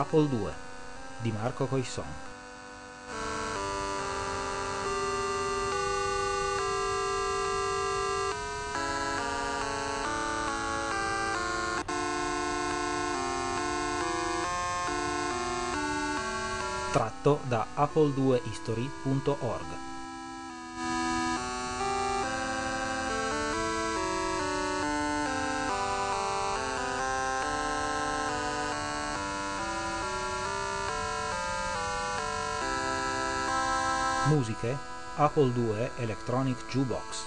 Apple II di Marco Coisson. Tratto da apple2history.org Musiche Apple II Electronic Jukebox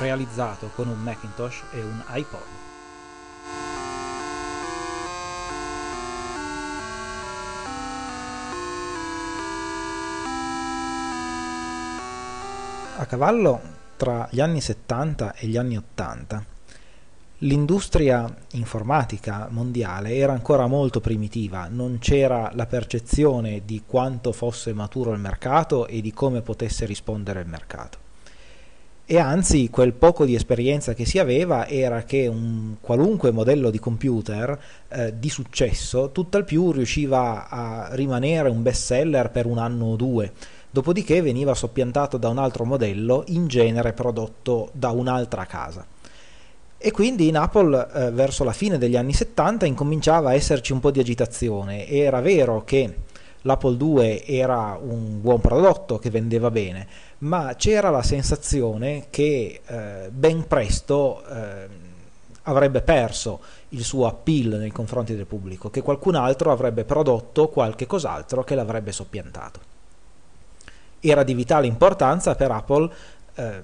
realizzato con un Macintosh e un iPod. A cavallo tra gli anni 70 e gli anni 80 l'industria informatica mondiale era ancora molto primitiva, non c'era la percezione di quanto fosse maturo il mercato e di come potesse rispondere il mercato. E anzi, quel poco di esperienza che si aveva era che un qualunque modello di computer eh, di successo, tutt'al più riusciva a rimanere un best seller per un anno o due dopodiché veniva soppiantato da un altro modello, in genere prodotto da un'altra casa. E quindi in Apple eh, verso la fine degli anni 70 incominciava a esserci un po' di agitazione. Era vero che l'Apple II era un buon prodotto che vendeva bene, ma c'era la sensazione che eh, ben presto eh, avrebbe perso il suo appeal nei confronti del pubblico, che qualcun altro avrebbe prodotto qualche cos'altro che l'avrebbe soppiantato era di vitale importanza per Apple eh,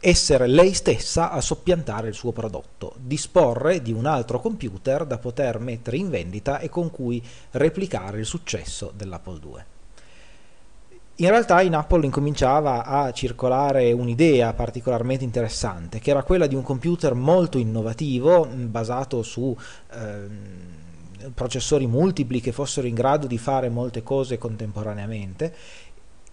essere lei stessa a soppiantare il suo prodotto, disporre di un altro computer da poter mettere in vendita e con cui replicare il successo dell'Apple II. In realtà in Apple incominciava a circolare un'idea particolarmente interessante, che era quella di un computer molto innovativo, basato su eh, processori multipli che fossero in grado di fare molte cose contemporaneamente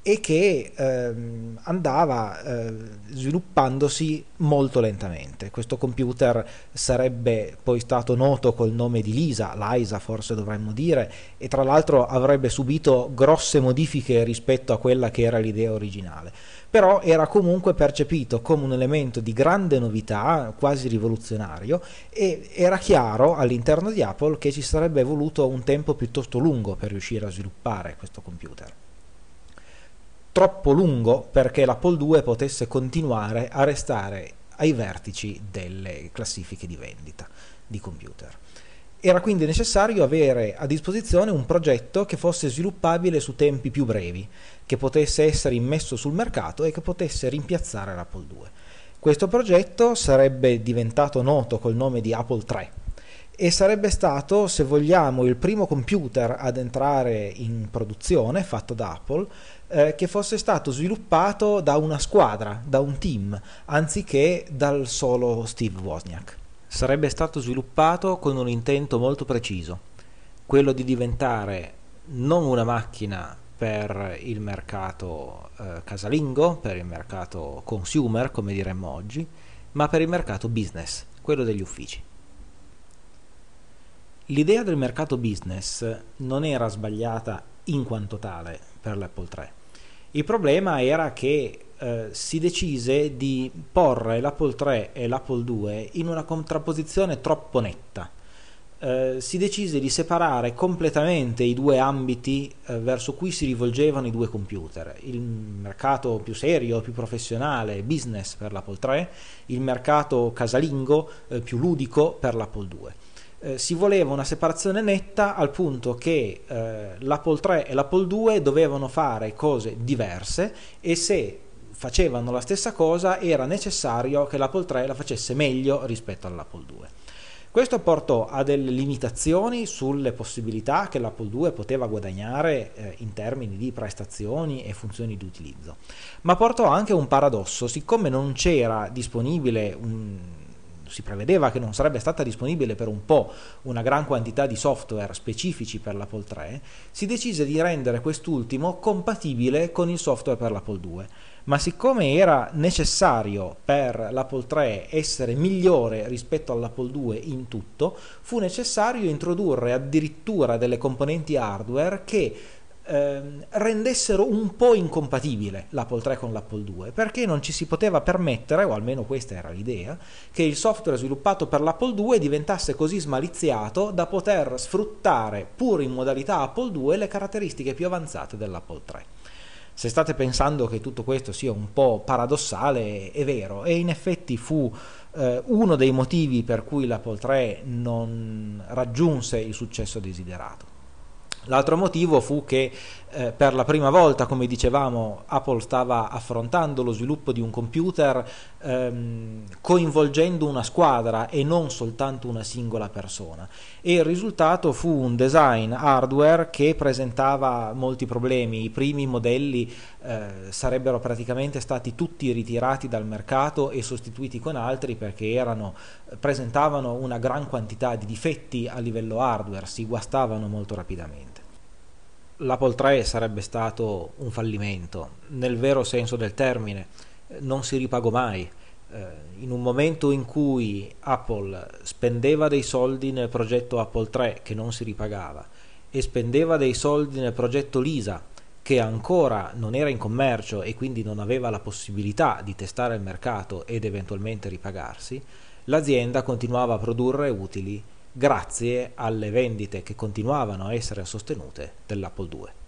e che ehm, andava eh, sviluppandosi molto lentamente. Questo computer sarebbe poi stato noto col nome di Lisa, Lisa forse dovremmo dire, e tra l'altro avrebbe subito grosse modifiche rispetto a quella che era l'idea originale. Però era comunque percepito come un elemento di grande novità, quasi rivoluzionario, e era chiaro all'interno di Apple che ci sarebbe voluto un tempo piuttosto lungo per riuscire a sviluppare questo computer troppo lungo perché l'Apple II potesse continuare a restare ai vertici delle classifiche di vendita di computer. Era quindi necessario avere a disposizione un progetto che fosse sviluppabile su tempi più brevi, che potesse essere immesso sul mercato e che potesse rimpiazzare l'Apple II. Questo progetto sarebbe diventato noto col nome di Apple III e sarebbe stato, se vogliamo, il primo computer ad entrare in produzione fatto da Apple eh, che fosse stato sviluppato da una squadra, da un team, anziché dal solo Steve Wozniak. Sarebbe stato sviluppato con un intento molto preciso, quello di diventare non una macchina per il mercato eh, casalingo, per il mercato consumer, come diremmo oggi, ma per il mercato business, quello degli uffici. L'idea del mercato business non era sbagliata in quanto tale per l'Apple 3 il problema era che eh, si decise di porre l'Apple 3 e l'Apple 2 in una contrapposizione troppo netta. Eh, si decise di separare completamente i due ambiti eh, verso cui si rivolgevano i due computer, il mercato più serio, più professionale, business per l'Apple 3, il mercato casalingo, eh, più ludico per l'Apple 2 eh, si voleva una separazione netta al punto che eh, l'Apple 3 e l'Apple 2 dovevano fare cose diverse e se facevano la stessa cosa era necessario che l'Apple 3 la facesse meglio rispetto all'Apple 2. Questo portò a delle limitazioni sulle possibilità che l'Apple 2 poteva guadagnare eh, in termini di prestazioni e funzioni di utilizzo, ma portò anche un paradosso, siccome non c'era disponibile un si prevedeva che non sarebbe stata disponibile per un po' una gran quantità di software specifici per l'Apple 3, si decise di rendere quest'ultimo compatibile con il software per l'Apple 2 ma siccome era necessario per l'Apple 3 essere migliore rispetto all'Apple 2 in tutto, fu necessario introdurre addirittura delle componenti hardware che ehm, rendessero un po' incompatibile l'Apple 3 con l'Apple 2 perché non ci si poteva permettere, o almeno questa era l'idea, che il software sviluppato per l'Apple 2 diventasse così smaliziato da poter sfruttare pur in modalità Apple 2 le caratteristiche più avanzate dell'Apple 3. Se state pensando che tutto questo sia un po' paradossale, è vero, e in effetti fu eh, uno dei motivi per cui l'Apple 3 non raggiunse il successo desiderato. L'altro motivo fu che eh, per la prima volta, come dicevamo, Apple stava affrontando lo sviluppo di un computer ehm, coinvolgendo una squadra e non soltanto una singola persona. E il risultato fu un design hardware che presentava molti problemi. I primi modelli eh, sarebbero praticamente stati tutti ritirati dal mercato e sostituiti con altri perché erano, presentavano una gran quantità di difetti a livello hardware, si guastavano molto rapidamente l'Apple 3 sarebbe stato un fallimento, nel vero senso del termine, non si ripagò mai. Eh, in un momento in cui Apple spendeva dei soldi nel progetto Apple 3 che non si ripagava e spendeva dei soldi nel progetto Lisa che ancora non era in commercio e quindi non aveva la possibilità di testare il mercato ed eventualmente ripagarsi, l'azienda continuava a produrre utili grazie alle vendite che continuavano a essere sostenute dell'Apple II.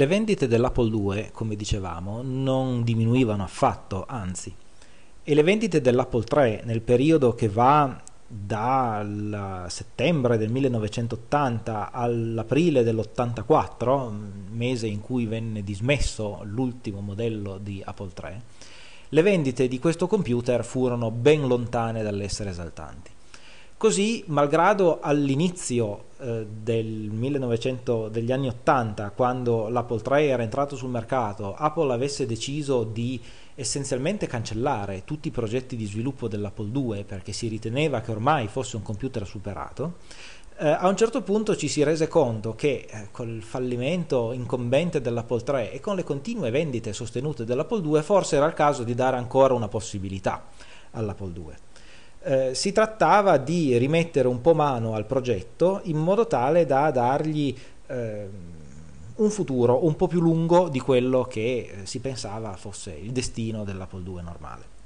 Le vendite dell'Apple II, come dicevamo, non diminuivano affatto, anzi. E le vendite dell'Apple III nel periodo che va dal settembre del 1980 all'aprile dell'84, mese in cui venne dismesso l'ultimo modello di Apple III, le vendite di questo computer furono ben lontane dall'essere esaltanti. Così, malgrado all'inizio eh, del 1900, degli anni 80, quando l'Apple 3 era entrato sul mercato, Apple avesse deciso di essenzialmente cancellare tutti i progetti di sviluppo dell'Apple 2 perché si riteneva che ormai fosse un computer superato, eh, a un certo punto ci si rese conto che eh, col fallimento incombente dell'Apple 3 e con le continue vendite sostenute dell'Apple 2 forse era il caso di dare ancora una possibilità all'Apple 2 eh, si trattava di rimettere un po' mano al progetto in modo tale da dargli eh, un futuro un po' più lungo di quello che eh, si pensava fosse il destino dell'Apple II normale.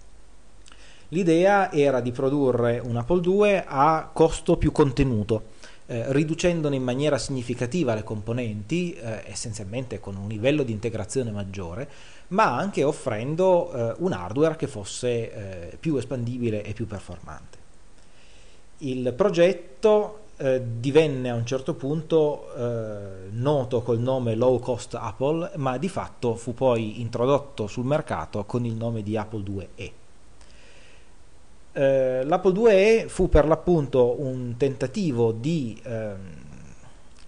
L'idea era di produrre un Apple II a costo più contenuto, eh, riducendone in maniera significativa le componenti, eh, essenzialmente con un livello di integrazione maggiore, ma anche offrendo eh, un hardware che fosse eh, più espandibile e più performante. Il progetto eh, divenne a un certo punto eh, noto col nome Low Cost Apple, ma di fatto fu poi introdotto sul mercato con il nome di Apple IIe. Eh, L'Apple IIe fu per l'appunto un tentativo di ehm,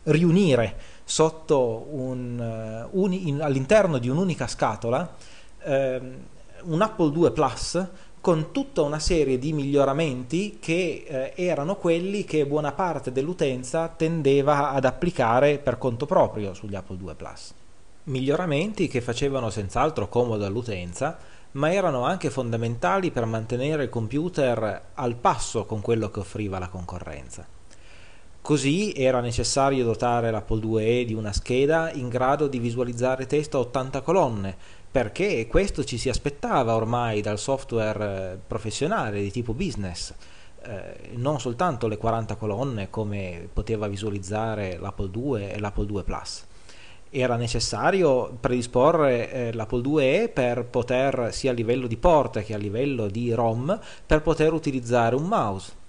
riunire un, uh, uni, in, all'interno di un'unica scatola eh, un Apple 2 Plus con tutta una serie di miglioramenti che eh, erano quelli che buona parte dell'utenza tendeva ad applicare per conto proprio sugli Apple 2 Plus. Miglioramenti che facevano senz'altro comodo all'utenza, ma erano anche fondamentali per mantenere il computer al passo con quello che offriva la concorrenza. Così era necessario dotare l'Apple IIe di una scheda in grado di visualizzare testo a 80 colonne, perché questo ci si aspettava ormai dal software eh, professionale di tipo business. Eh, non soltanto le 40 colonne come poteva visualizzare l'Apple II e l'Apple II Plus. Era necessario predisporre eh, l'Apple IIe per poter, sia a livello di porte che a livello di ROM, per poter utilizzare un mouse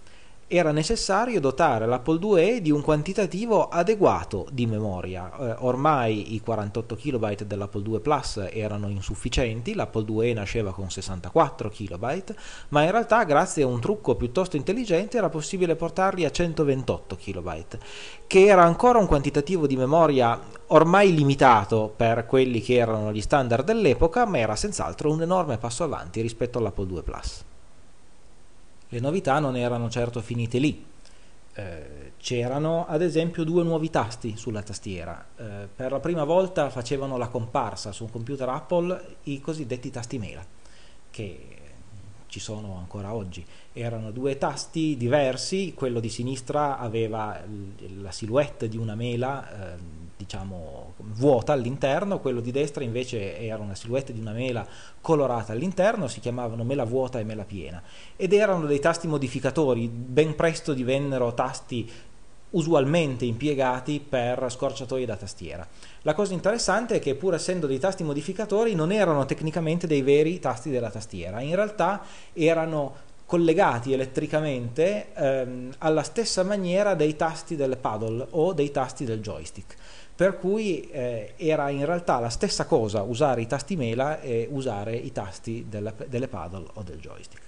era necessario dotare l'Apple IIe di un quantitativo adeguato di memoria. Eh, ormai i 48 KB dell'Apple II Plus erano insufficienti, l'Apple IIe nasceva con 64 KB, ma in realtà grazie a un trucco piuttosto intelligente era possibile portarli a 128 KB, che era ancora un quantitativo di memoria ormai limitato per quelli che erano gli standard dell'epoca, ma era senz'altro un enorme passo avanti rispetto all'Apple II Plus. Le novità non erano certo finite lì. Eh, c'erano ad esempio due nuovi tasti sulla tastiera. Eh, per la prima volta facevano la comparsa su un computer Apple i cosiddetti tasti mela, che ci sono ancora oggi. Erano due tasti diversi, quello di sinistra aveva la silhouette di una mela. Eh, diciamo vuota all'interno, quello di destra invece era una silhouette di una mela colorata all'interno, si chiamavano mela vuota e mela piena ed erano dei tasti modificatori, ben presto divennero tasti usualmente impiegati per scorciatoie da tastiera. La cosa interessante è che pur essendo dei tasti modificatori non erano tecnicamente dei veri tasti della tastiera, in realtà erano collegati elettricamente ehm, alla stessa maniera dei tasti del paddle o dei tasti del joystick per cui eh, era in realtà la stessa cosa usare i tasti mela e usare i tasti della, delle paddle o del joystick.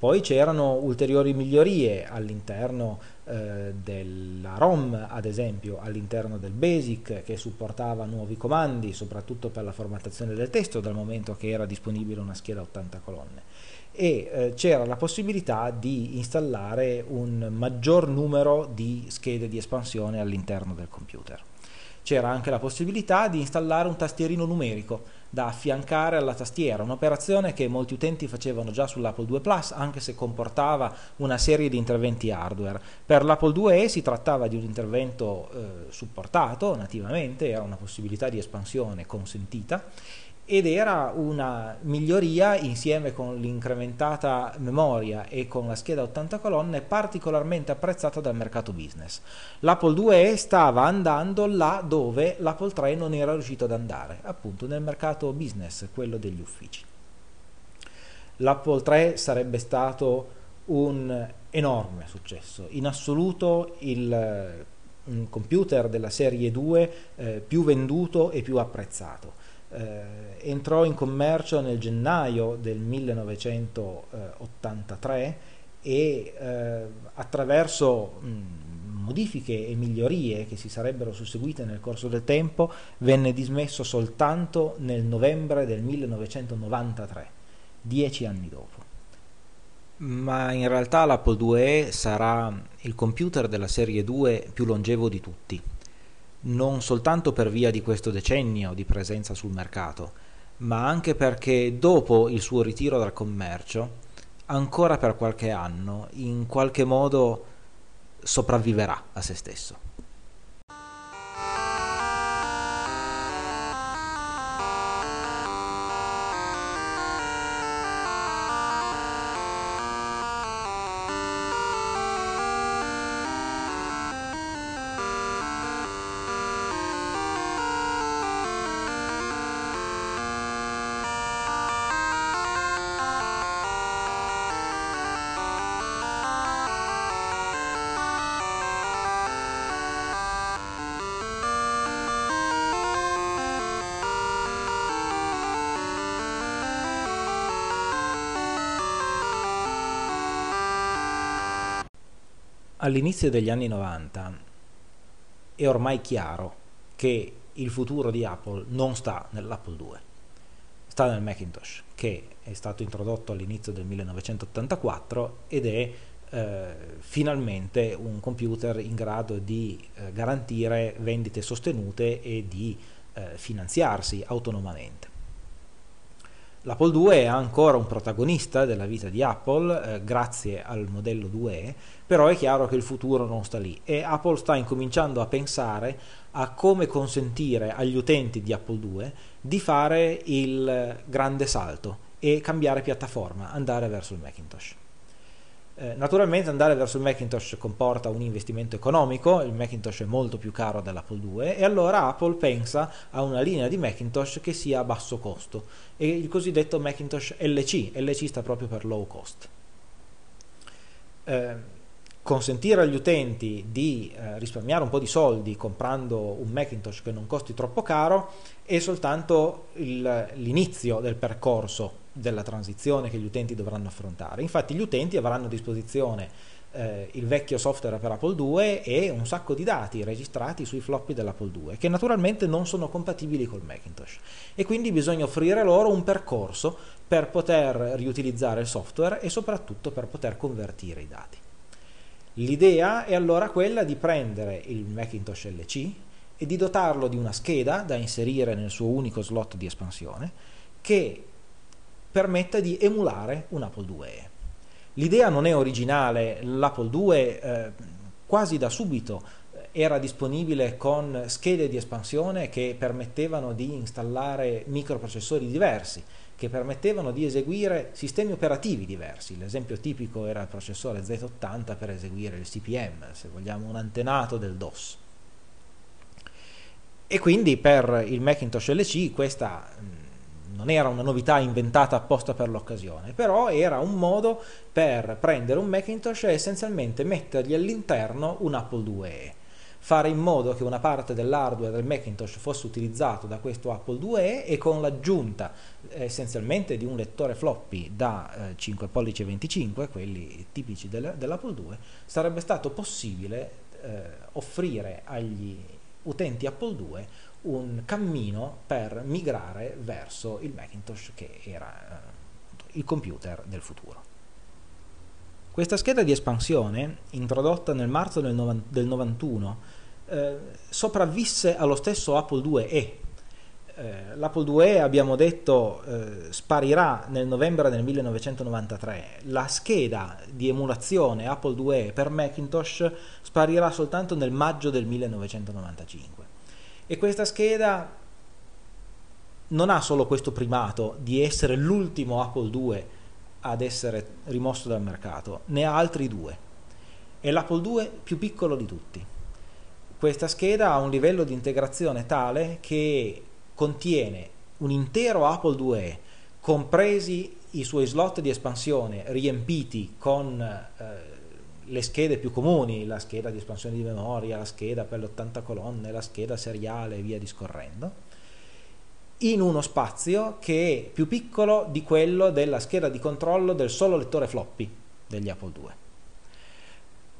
Poi c'erano ulteriori migliorie all'interno eh, della ROM, ad esempio all'interno del BASIC che supportava nuovi comandi, soprattutto per la formattazione del testo, dal momento che era disponibile una scheda 80 colonne e eh, c'era la possibilità di installare un maggior numero di schede di espansione all'interno del computer. C'era anche la possibilità di installare un tastierino numerico da affiancare alla tastiera, un'operazione che molti utenti facevano già sull'Apple II Plus, anche se comportava una serie di interventi hardware. Per l'Apple IIe si trattava di un intervento eh, supportato nativamente, era una possibilità di espansione consentita ed era una miglioria insieme con l'incrementata memoria e con la scheda 80 colonne particolarmente apprezzata dal mercato business. L'Apple IIe stava andando là dove l'Apple III non era riuscito ad andare, appunto nel mercato business, quello degli uffici. L'Apple III sarebbe stato un enorme successo, in assoluto il computer della serie 2 eh, più venduto e più apprezzato entrò in commercio nel gennaio del 1983 e eh, attraverso modifiche e migliorie che si sarebbero susseguite nel corso del tempo venne dismesso soltanto nel novembre del 1993, dieci anni dopo. Ma in realtà l'Apple IIe sarà il computer della serie 2 più longevo di tutti non soltanto per via di questo decennio di presenza sul mercato, ma anche perché dopo il suo ritiro dal commercio, ancora per qualche anno, in qualche modo sopravviverà a se stesso. All'inizio degli anni 90 è ormai chiaro che il futuro di Apple non sta nell'Apple 2, sta nel Macintosh, che è stato introdotto all'inizio del 1984 ed è eh, finalmente un computer in grado di eh, garantire vendite sostenute e di eh, finanziarsi autonomamente. L'Apple II è ancora un protagonista della vita di Apple eh, grazie al modello 2E, però è chiaro che il futuro non sta lì e Apple sta incominciando a pensare a come consentire agli utenti di Apple II di fare il grande salto e cambiare piattaforma, andare verso il Macintosh. Eh, naturalmente andare verso il Macintosh comporta un investimento economico, il Macintosh è molto più caro dell'Apple II e allora Apple pensa a una linea di Macintosh che sia a basso costo, e il cosiddetto Macintosh LC, LC sta proprio per low cost. Eh, consentire agli utenti di eh, risparmiare un po' di soldi comprando un Macintosh che non costi troppo caro è soltanto il, l'inizio del percorso della transizione che gli utenti dovranno affrontare. Infatti gli utenti avranno a disposizione eh, il vecchio software per Apple II e un sacco di dati registrati sui floppy dell'Apple II che naturalmente non sono compatibili col Macintosh e quindi bisogna offrire loro un percorso per poter riutilizzare il software e soprattutto per poter convertire i dati. L'idea è allora quella di prendere il Macintosh LC e di dotarlo di una scheda da inserire nel suo unico slot di espansione che permetta di emulare un Apple IIe. L'idea non è originale, l'Apple II eh, quasi da subito eh, era disponibile con schede di espansione che permettevano di installare microprocessori diversi, che permettevano di eseguire sistemi operativi diversi. L'esempio tipico era il processore Z80 per eseguire il CPM, se vogliamo un antenato del DOS. E quindi per il Macintosh LC questa non era una novità inventata apposta per l'occasione, però era un modo per prendere un Macintosh e essenzialmente mettergli all'interno un Apple IIe fare in modo che una parte dell'hardware del Macintosh fosse utilizzato da questo Apple IIe e con l'aggiunta eh, essenzialmente di un lettore floppy da eh, 5 pollici e 25, quelli tipici del, dell'Apple II, sarebbe stato possibile eh, offrire agli utenti Apple II un cammino per migrare verso il Macintosh che era eh, il computer del futuro. Questa scheda di espansione, introdotta nel marzo del, 91, eh, sopravvisse allo stesso Apple IIe. Eh, L'Apple IIe, abbiamo detto, eh, sparirà nel novembre del 1993. La scheda di emulazione Apple IIe per Macintosh sparirà soltanto nel maggio del 1995. E questa scheda non ha solo questo primato di essere l'ultimo Apple II ad essere rimosso dal mercato, ne ha altri due. È l'Apple II più piccolo di tutti. Questa scheda ha un livello di integrazione tale che contiene un intero Apple IIe, compresi i suoi slot di espansione riempiti con eh, le schede più comuni, la scheda di espansione di memoria, la scheda per le 80 colonne, la scheda seriale e via discorrendo in uno spazio che è più piccolo di quello della scheda di controllo del solo lettore floppy degli Apple II.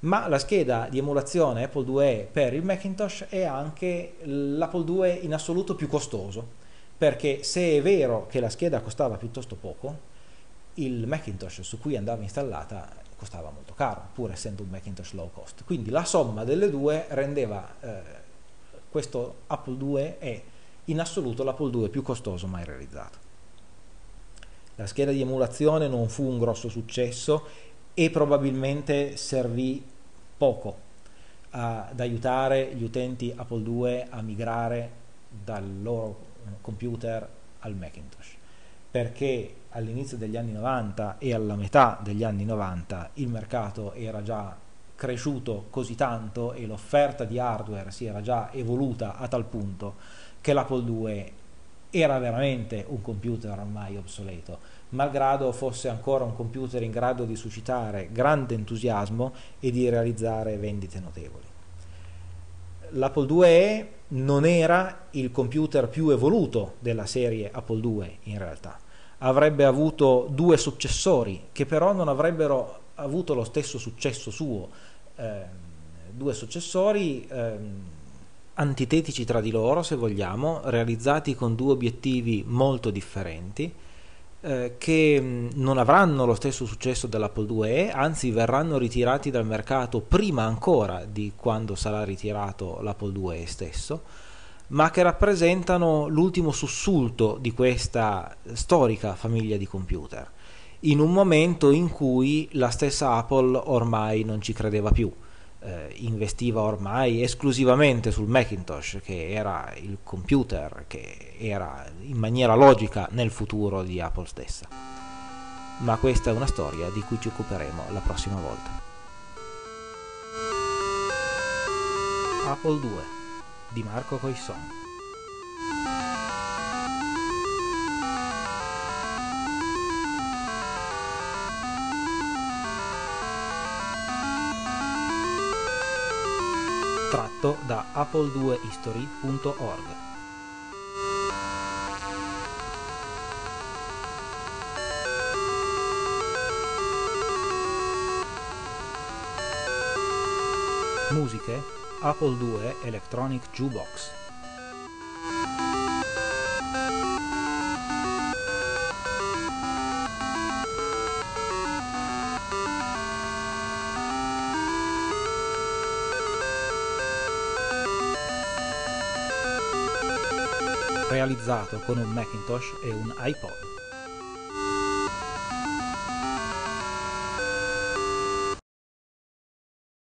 Ma la scheda di emulazione Apple IIe per il Macintosh è anche l'Apple II in assoluto più costoso, perché se è vero che la scheda costava piuttosto poco, il Macintosh su cui andava installata costava molto caro, pur essendo un Macintosh low cost. Quindi la somma delle due rendeva eh, questo Apple II e in assoluto l'Apple II più costoso mai realizzato. La scheda di emulazione non fu un grosso successo e probabilmente servì poco ad aiutare gli utenti Apple II a migrare dal loro computer al Macintosh, perché all'inizio degli anni 90 e alla metà degli anni 90 il mercato era già cresciuto così tanto e l'offerta di hardware si era già evoluta a tal punto che l'Apple II era veramente un computer ormai obsoleto, malgrado fosse ancora un computer in grado di suscitare grande entusiasmo e di realizzare vendite notevoli. L'Apple IIe non era il computer più evoluto della serie Apple II in realtà, avrebbe avuto due successori che però non avrebbero avuto lo stesso successo suo, eh, due successori eh, antitetici tra di loro, se vogliamo, realizzati con due obiettivi molto differenti, eh, che mm, non avranno lo stesso successo dell'Apple IIe, anzi verranno ritirati dal mercato prima ancora di quando sarà ritirato l'Apple IIe stesso, ma che rappresentano l'ultimo sussulto di questa storica famiglia di computer, in un momento in cui la stessa Apple ormai non ci credeva più. Eh, investiva ormai esclusivamente sul Macintosh, che era il computer che era in maniera logica nel futuro di Apple stessa. Ma questa è una storia di cui ci occuperemo la prossima volta. Apple 2 di Marco Coisson. Tratto da apple2history.org. Musiche Apple II Electronic Jukebox. Realizzato con un Macintosh e un iPod.